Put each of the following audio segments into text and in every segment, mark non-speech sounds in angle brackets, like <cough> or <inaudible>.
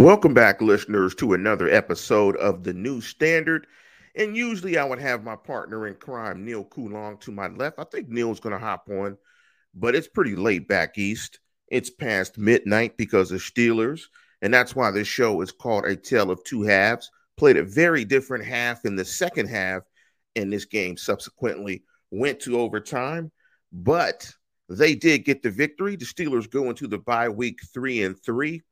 Welcome back, listeners, to another episode of The New Standard. And usually I would have my partner in crime, Neil Coulon, to my left. I think Neil's going to hop on, but it's pretty late back east. It's past midnight because of Steelers. And that's why this show is called A Tale of Two Halves. Played a very different half in the second half, and this game subsequently went to overtime. But they did get the victory. The Steelers go into the bye week three and three.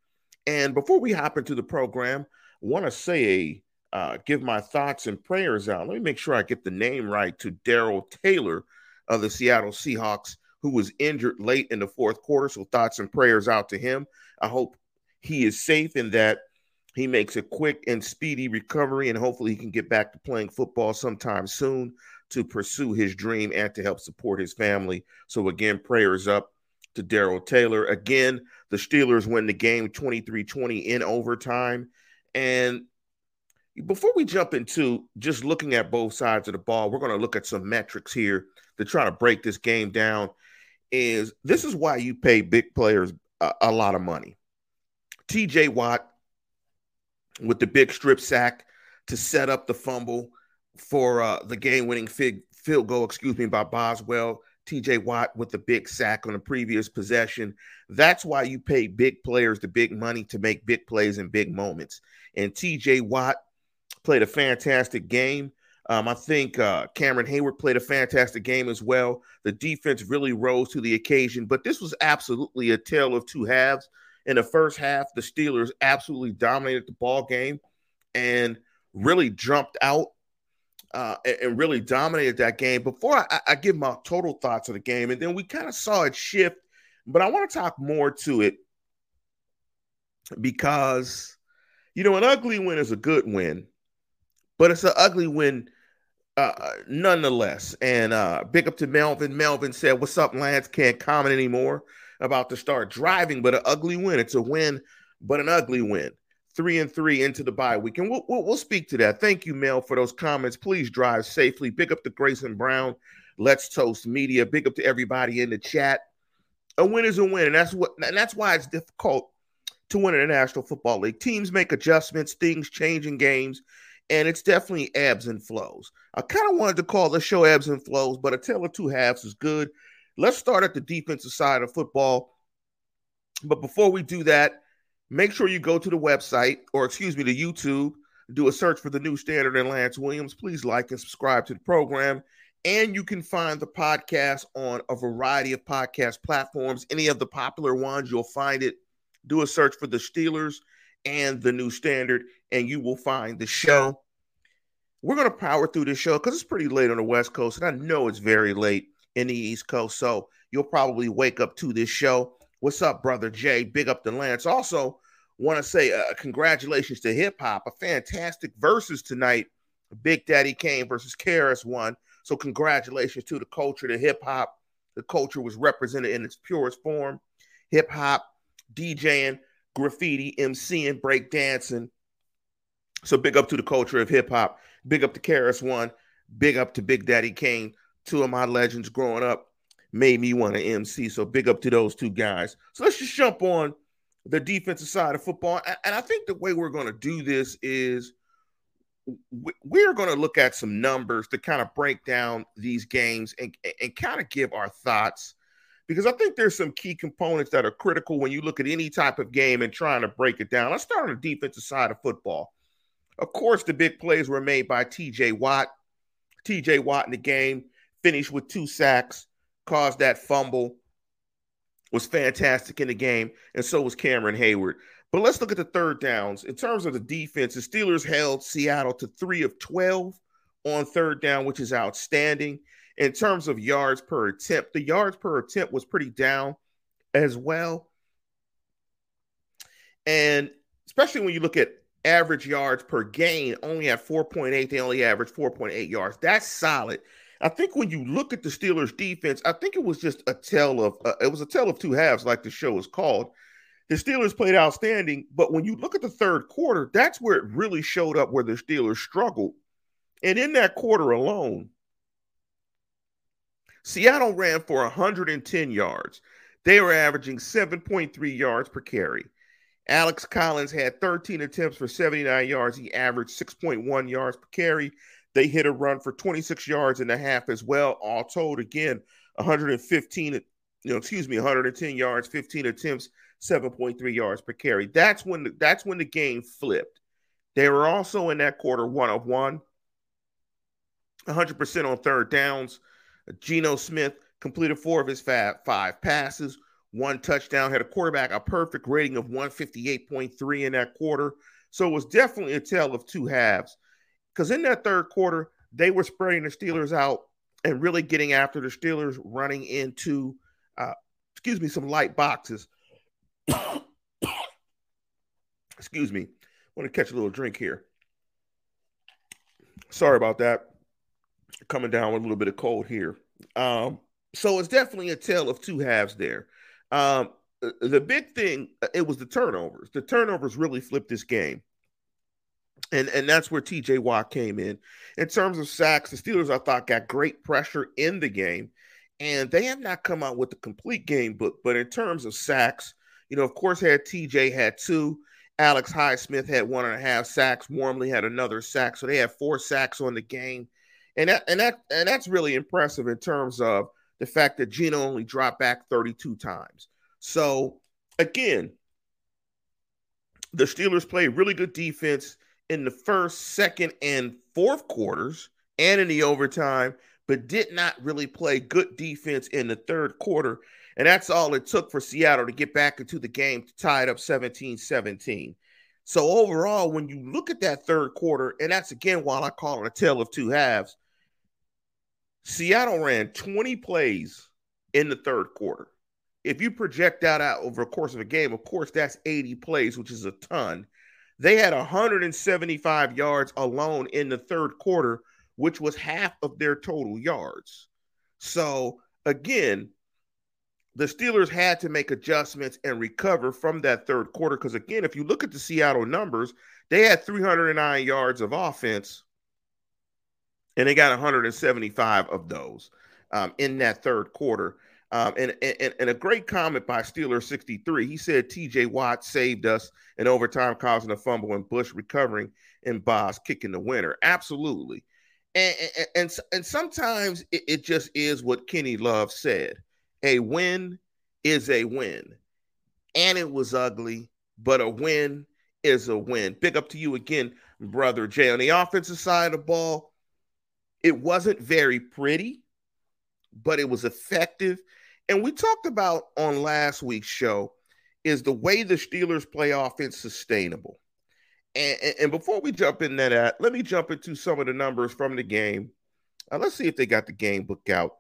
And before we hop into the program, want to say, uh, give my thoughts and prayers out. Let me make sure I get the name right to Darrell Taylor of the Seattle Seahawks, who was injured late in the fourth quarter. So thoughts and prayers out to him. I hope he is safe and that he makes a quick and speedy recovery, and hopefully he can get back to playing football sometime soon to pursue his dream and to help support his family. So again, prayers up to Darrell Taylor. Again, the Steelers win the game 23 20 in overtime. And before we jump into just looking at both sides of the ball, we're going to look at some metrics here to try to break this game down. Is this is why you pay big players a, a lot of money? TJ Watt with the big strip sack to set up the fumble for uh, the game winning field goal, excuse me, by Boswell. TJ Watt with the big sack on the previous possession. That's why you pay big players the big money to make big plays in big moments. And TJ Watt played a fantastic game. Um, I think uh, Cameron Heyward played a fantastic game as well. The defense really rose to the occasion, but this was absolutely a tale of two halves. In the first half, the Steelers absolutely dominated the ball game and really jumped out uh, and, really dominated that game. Before I, I give my total thoughts of the game, and then we kind of saw it shift, but I want to talk more to it because you know an ugly win is a good win, but it's an ugly win uh, nonetheless. And uh, big up to Melvin. Melvin said, "What's up, Lance? Can't comment anymore about to start driving, but an ugly win. It's a win, but an ugly win." Three and three into the bye week. And we'll, we'll, we'll, speak to that. Thank you, Mel, for those comments. Please drive safely. Big up to Grayson Brown. Let's Toast Media. Big up to everybody in the chat. A win is a win, and that's what and that's why it's difficult to win in the National Football League. Teams make adjustments, things change in games, and it's definitely ebbs and flows. I kind of wanted to call the show ebbs and flows, but a tale of two halves is good. Let's start at the defensive side of football. But before we do that, Make sure you go to the website, or excuse me, the YouTube, do a search for the new standard and Lance Williams. Please like and subscribe to the program. And you can find the podcast on a variety of podcast platforms. Any of the popular ones, you'll find it. Do a search for the Steelers and the new standard, and you will find the show. We're going to power through this show because it's pretty late on the West Coast, and I know it's very late in the East Coast. So you'll probably wake up to this show. What's up, brother Jay? Big up to Lance. Also, want to say uh, congratulations to Hip Hop, a fantastic verses tonight. Big Daddy Kane versus KRS One. So congratulations to the culture, the hip hop. The culture was represented in its purest form. Hip hop, DJing, graffiti, MCing, breakdancing. So big up to the culture of hip hop. Big up to KRS One. Big up to Big Daddy Kane. Two of my legends growing up made me want to MC. So big up to those two guys. So let's just jump on the defensive side of football. And I think the way we're going to do this is we're going to look at some numbers to kind of break down these games and, and kind of give our thoughts because I think there's some key components that are critical when you look at any type of game and trying to break it down. Let's start on the defensive side of football. Of course, the big plays were made by TJ Watt. TJ Watt in the game finished with two sacks, caused that fumble, was fantastic in the game, and so was Cameron Heyward. But let's look at the third downs. In terms of the defense, the Steelers held Seattle to three of 12 on third down, which is outstanding. In terms of yards per attempt, the yards per attempt was pretty down as well. And especially when you look at average yards per gain, only at 4.8, they only averaged 4.8 yards. That's solid. I think when you look at the Steelers defense, I think it was just a tale of uh, it was a tale of two halves, like the show is called. The Steelers played outstanding, but when you look at the third quarter, that's where it really showed up where the Steelers struggled. And in that quarter alone, Seattle ran for 110 yards. They were averaging 7.3 yards per carry. Alex Collins had 13 attempts for 79 yards. He averaged 6.1 yards per carry. They hit a run for 26 yards and a half as well. All told, again, 115, you know, excuse me, 110 yards, 15 attempts, 7.3 yards per carry. That's when the, that's when the game flipped. They were also in that quarter one of one, 100% on third downs. Geno Smith completed four of his five, five passes, one touchdown, had a quarterback, a perfect rating of 158.3 in that quarter. So it was definitely a tale of two halves. Because in that third quarter, they were spreading the Steelers out and really getting after the Steelers, running into, uh, excuse me, some light boxes. <coughs> excuse me. I want to catch a little drink here. Sorry about that. Coming down with a little bit of cold here. Um, so it's definitely a tale of two halves there. Um, the big thing, uh, it was the turnovers. The turnovers really flipped this game. And, and that's where TJ Watt came in. In terms of sacks, the Steelers, I thought, got great pressure in the game. And they have not come out with the complete game book. But in terms of sacks, you know, of course, had TJ had two. Alex Highsmith had one and a half sacks. Wormley had another sack. So they had four sacks on the game. And that and that and that's really impressive in terms of the fact that Geno only dropped back 32 times. So again, the Steelers played really good defense in the first, second, and fourth quarters and in the overtime, but did not really play good defense in the third quarter. And that's all it took for Seattle to get back into the game to tie it up 17 17. So, overall, when you look at that third quarter, and that's again why I call it a tale of two halves, Seattle ran 20 plays in the third quarter. If you project that out over a course of a game, of course, that's 80 plays, which is a ton. They had 175 yards alone in the third quarter, which was half of their total yards. So, again, the Steelers had to make adjustments and recover from that third quarter. Because, again, if you look at the Seattle numbers, they had 309 yards of offense and they got 175 of those um, in that third quarter. Um, and, and, and a great comment by Steeler 63. He said TJ Watt saved us in overtime, causing a fumble and Bush recovering and Boz kicking the winner. Absolutely. And, and, and, sometimes it, it just is what Kenny Love said a win is a win. And it was ugly, but a win is a win. Big up to you again, brother Jay. On the offensive side of the ball, it wasn't very pretty, but it was effective. And we talked about on last week's show is the way the Steelers play offense sustainable. And, and, and before we jump in that, let me jump into some of the numbers from the game. Uh, let's see if they got the game book out.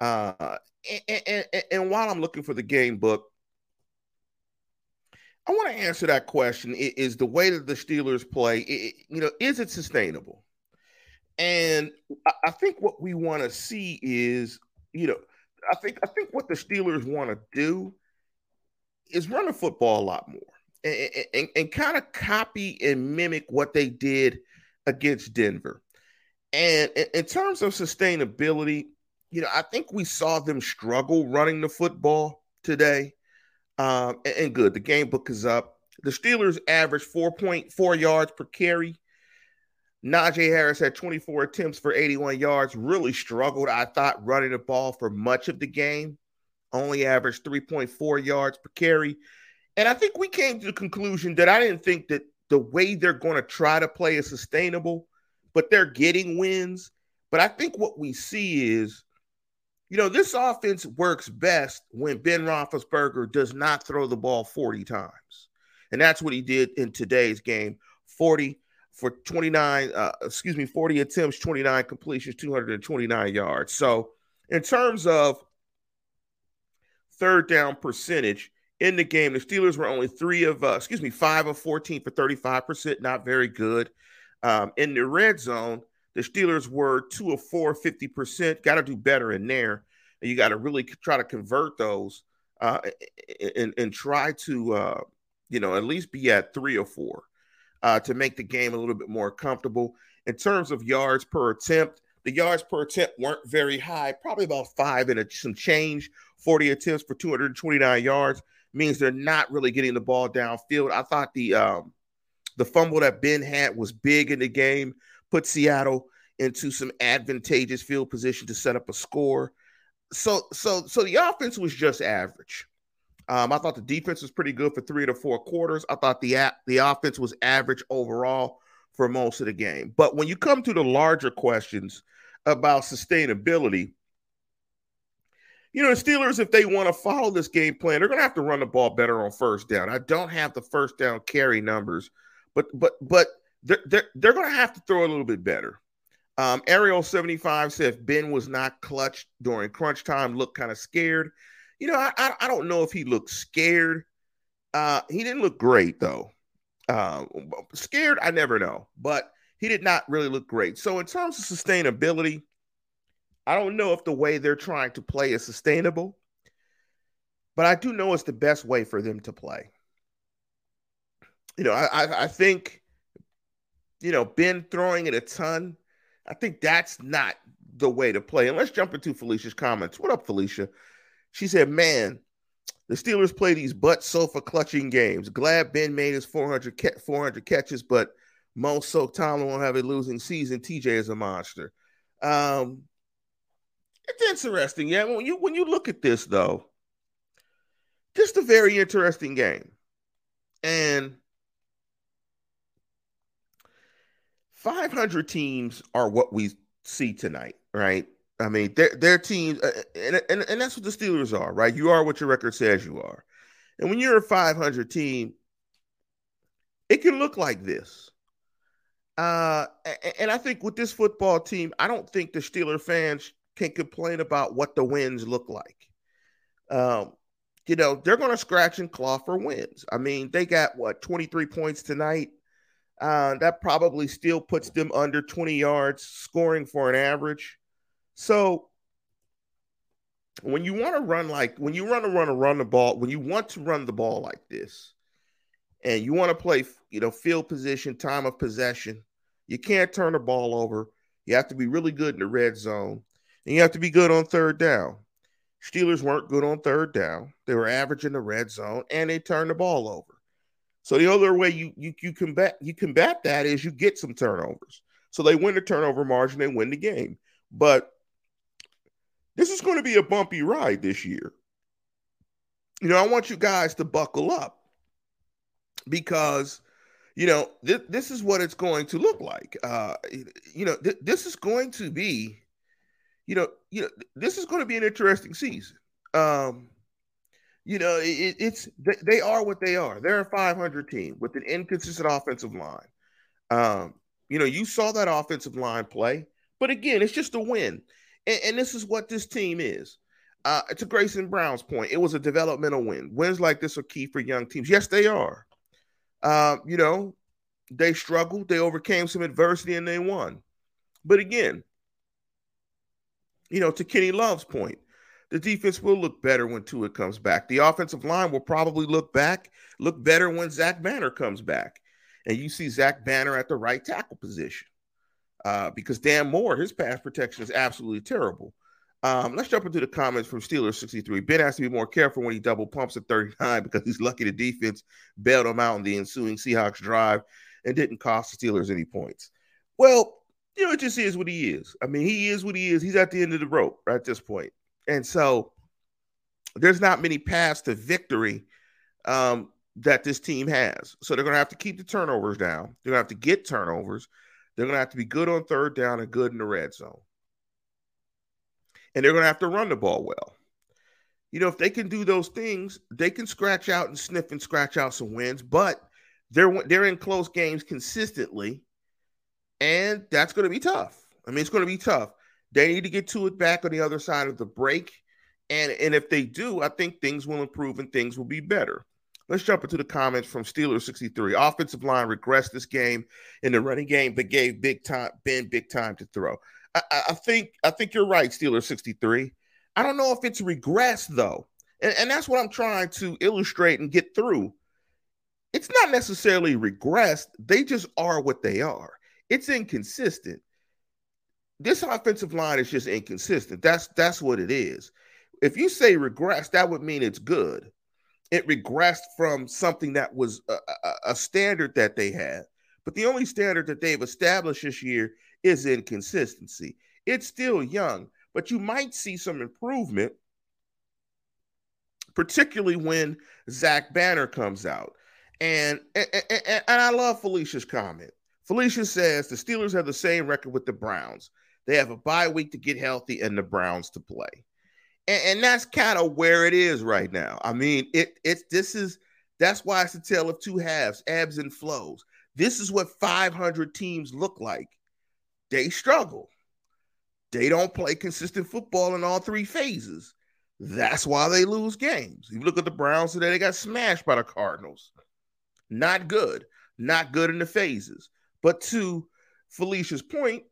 Uh, and, and, and, while I'm looking for the game book, I want to answer that question: Is the way that the Steelers play, you know, is it sustainable? And I think what we want to see is, you know, I think I think what the Steelers want to do is run the football a lot more and, and, and kind of copy and mimic what they did against Denver. And in terms of sustainability, you know, I think we saw them struggle running the football today. Um, and, and good, the game book is up. The Steelers averaged 4.4 yards per carry Najee Harris had 24 attempts for 81 yards, really struggled, I thought, running the ball for much of the game, only averaged 3.4 yards per carry. And I think we came to the conclusion that I didn't think that the way they're going to try to play is sustainable, but they're getting wins. But I think what we see is, you know, this offense works best when Ben Roethlisberger does not throw the ball 40 times. And that's what he did in today's game 40 for 29, uh, excuse me, 40 attempts, 29 completions, 229 yards. So, in terms of third down percentage in the game, the Steelers were only three of, uh, excuse me, five of 14 for 35%, not very good. Um, in the red zone, the Steelers were two of four, 50%. Got to do better in there. And you got to really try to convert those uh, and, and try to, uh, you know, at least be at three or four uh, to make the game a little bit more comfortable. In terms of yards per attempt, the yards per attempt weren't very high, probably about five and a, some change, 40 attempts for 229 yards. means they're not really getting the ball downfield. I thought the um, the fumble that Ben had was big in the game, put Seattle into some advantageous field position to set up a score. So so so the offense was just average. Um, I thought the defense was pretty good for three to four quarters. I thought the the offense was average overall for most of the game. But when you come to the larger questions about sustainability, you know, the Steelers, if they want to follow this game plan, they're going to have to run the ball better on first down. I don't have the first down carry numbers, but but but they're they're, they're going to have to throw a little bit better. Um, Ariel seventy five said Ben was not clutch during crunch time, looked kind of scared. You know, I, I, don't know if he looked scared. Uh, he didn't look great though. Uh, scared, I never know, but he did not really look great. So in terms of sustainability, I don't know if the way they're trying to play is sustainable, but I do know it's the best way for them to play. You know, I, I think, you know, Ben throwing it a ton, I think that's not the way to play. And let's jump into Felicia's comments. What up, Felicia? She said, Man, the Steelers play these butt sofa clutching games. Glad Ben made his 400, 400 catches, but most so Tomlin won't have a losing season. TJ is a monster. Um, it's interesting. Yeah, when you when you look at this though, just a very interesting game. And 500 teams are what we see tonight, right? I mean, their their teams, uh, and, and and that's what the Steelers are, right? You are what your record says you are, and when you're a 500 team, it can look like this. Uh, and I think with this football team, I don't think the Steeler fans can complain about what the wins look like. Um, you know, they're going to scratch and claw for wins. I mean, they got what 23 points tonight. Uh, that probably still puts them under 20 yards scoring for an average. So when you want to run like when you want to run a run the ball, when you want to run the ball like this, and you want to play, you know, field position, time of possession, you can't turn the ball over. You have to be really good in the red zone. And you have to be good on third down. Steelers weren't good on third down. They were average in the red zone and they turned the ball over. So the other way you you you combat you combat that is you get some turnovers. So they win the turnover margin, they win the game. But this is going to be a bumpy ride this year. You know, I want you guys to buckle up because you know th- this is what it's going to look like. Uh, you know, th- this is going to be you know, you know, this is going to be an interesting season. Um, you know, it, it's they, are what they are. They're a 500 team with an inconsistent offensive line. Um, you know, you saw that offensive line play, but again, it's just a win, and, and this is what this team is. Uh, to Grayson Brown's point, it was a developmental win. Wins like this are key for young teams. Yes, they are. Uh, you know, they struggled, they overcame some adversity, and they won. But again, you know, to Kenny Love's point, the defense will look better when Tuitt comes back. The offensive line will probably look back, look better when Zach Banner comes back. And you see Zach Banner at the right tackle position. Uh, because Dan Moore, his pass protection is absolutely terrible. Um, let's jump into the comments from Steelers 63. Ben has to be more careful when he double pumps at 39 because he's lucky the defense bailed him out in the ensuing Seahawks drive and didn't cost the Steelers any points. Well, you know, it just is what he is. I mean, he is what he is. He's at the end of the rope right at this point. And so there's not many paths to victory um, that this team has. So they're going to have to keep the turnovers down. They're going to have to get turnovers. They're going to have to be good on third down and good in the red zone. And they're going to have to run the ball well. You know, if they can do those things, they can scratch out and sniff and scratch out some wins, but they're they're in close games consistently and that's going to be tough. I mean, it's going to be tough. They need to get Tuitt back on the other side of the break. And, and if they do, I think things will improve and things will be better. Let's jump into the comments from Steelers 63. Offensive line regressed this game in the running game, but gave big time Ben big time to throw. I, I think I think you're right, Steelers 63. I don't know if it's regressed though. And, and that's what I'm trying to illustrate and get through. It's not necessarily regressed, they just are what they are it's inconsistent. This offensive line is just inconsistent. That's that's what it is. If you say regress, that would mean it's good. It regressed from something that was a, a, a standard that they had. But the only standard that they've established this year is inconsistency. It's still young, but you might see some improvement, particularly when Zach Banner comes out. And, and, and, and I love Felicia's comment. Felicia says the Steelers have the same record with the Browns. They have a bye week to get healthy and the Browns to play. And, and that's kind of where it is right now. I mean, it it's this is that's why it's a tale of two halves, ebbs and flows. This is what 500 teams look like. They struggle. They don't play consistent football in all three phases. That's why they lose games. You look at the Browns today, they got smashed by the Cardinals. Not good. Not good in the phases. But to Felicia's point,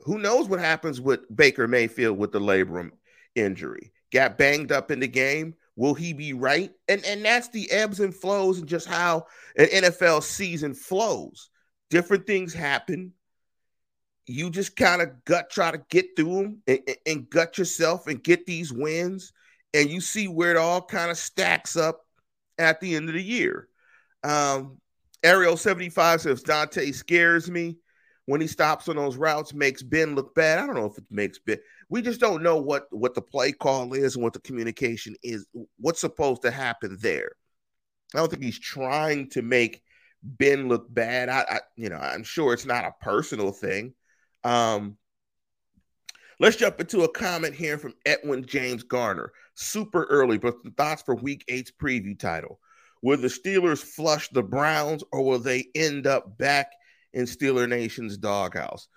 who knows what happens with Baker Mayfield with the labrum injury? Got banged up in the game. Will he be right? And and that's the ebbs and flows and just how an NFL season flows. Different things happen. You just kind of gut try to get through them and, and gut yourself and get these wins, and you see where it all kind of stacks up at the end of the year. Um, Ariel 75 says Dante scares me when he stops on those routes, makes Ben look bad. I don't know if it makes Ben. We just don't know what what the play call is and what the communication is, what's supposed to happen there. I don't think he's trying to make Ben look bad. I, I you know, I'm sure it's not a personal thing. Um, let's jump into a comment here from Edwin James Garner. Super early, but thoughts for week eight's preview title. Will the Steelers flush the Browns or will they end up back in Steeler Nation's doghouse?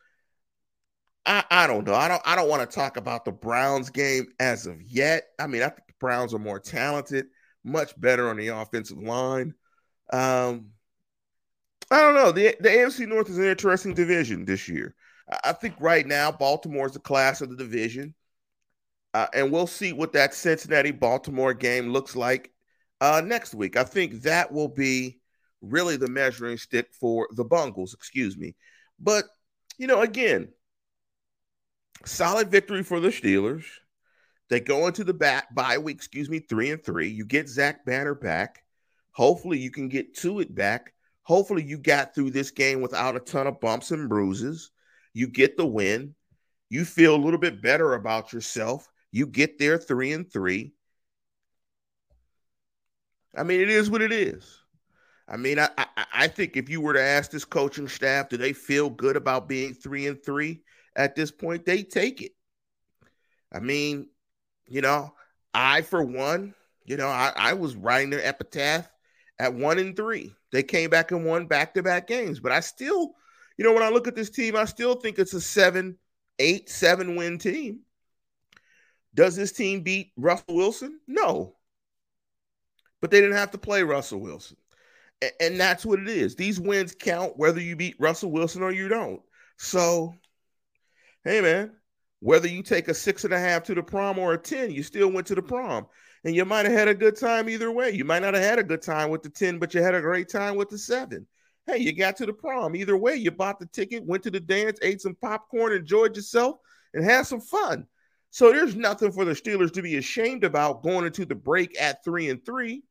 I, I don't know. I don't I don't want to talk about the Browns game as of yet. I mean, I think the Browns are more talented, much better on the offensive line. Um, I don't know. The the AFC North is an interesting division this year. I think right now Baltimore is the class of the division. Uh, and we'll see what that Cincinnati Baltimore game looks like uh, next week. I think that will be really the measuring stick for the Bungles, excuse me. But, you know, again, solid victory for the Steelers. They go into the back bye week, excuse me, three and three. You get Zach Banner back. Hopefully, you can get Tuitt back. Hopefully, you got through this game without a ton of bumps and bruises. You get the win. You feel a little bit better about yourself. You get there three and three. I mean, it is what it is. I mean, I, I, I think if you were to ask this coaching staff, do they feel good about being three and three at this point? They take it. I mean, you know, I for one, you know, I, I was writing their epitaph at one and three. They came back and won back to back games, but I still, you know, when I look at this team, I still think it's a seven, eight, seven win team. Does this team beat Russell Wilson? No, but they didn't have to play Russell Wilson. And that's what it is. These wins count whether you beat Russell Wilson or you don't. So, hey, man, whether you take a six and a half to the prom or a 10, you still went to the prom. And you might have had a good time either way. You might not have had a good time with the 10, but you had a great time with the seven. Hey, you got to the prom. Either way, you bought the ticket, went to the dance, ate some popcorn, enjoyed yourself, and had some fun. So there's nothing for the Steelers to be ashamed about going into the break at three and three.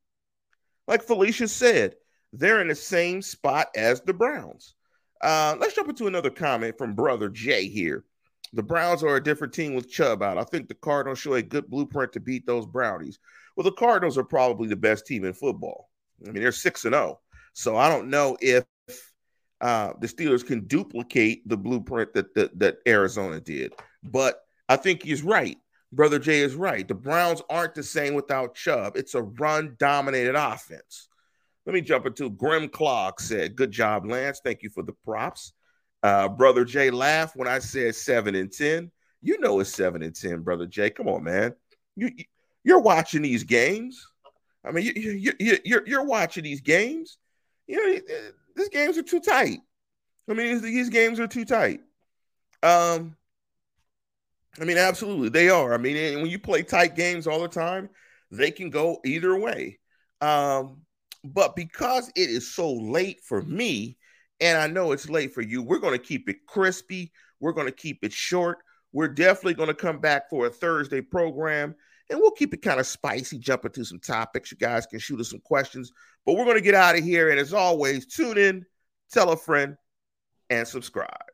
Like Felicia said, they're in the same spot as the Browns. Uh, let's jump into another comment from Brother Jay here. The Browns are a different team with Chubb out. I think the Cardinals show a good blueprint to beat those Brownies. Well, the Cardinals are probably the best team in football. I mean, they're 6 and 0. So I don't know if uh, the Steelers can duplicate the blueprint that, that, that Arizona did. But I think he's right. Brother Jay is right. The Browns aren't the same without Chubb. It's a run dominated offense. Let me jump into Grim Clog said, Good job, Lance. Thank you for the props. Uh, Brother Jay laughed when I said seven and 10. You know it's seven and 10, Brother Jay. Come on, man. You, you're watching these games. I mean, you, you, you, you're, you're watching these games. You know, these games are too tight. I mean, these games are too tight. Um, I mean, absolutely, they are. I mean, when you play tight games all the time, they can go either way. Um, but because it is so late for me, and I know it's late for you, we're going to keep it crispy. We're going to keep it short. We're definitely going to come back for a Thursday program, and we'll keep it kind of spicy, jump into some topics. You guys can shoot us some questions, but we're going to get out of here. And as always, tune in, tell a friend, and subscribe.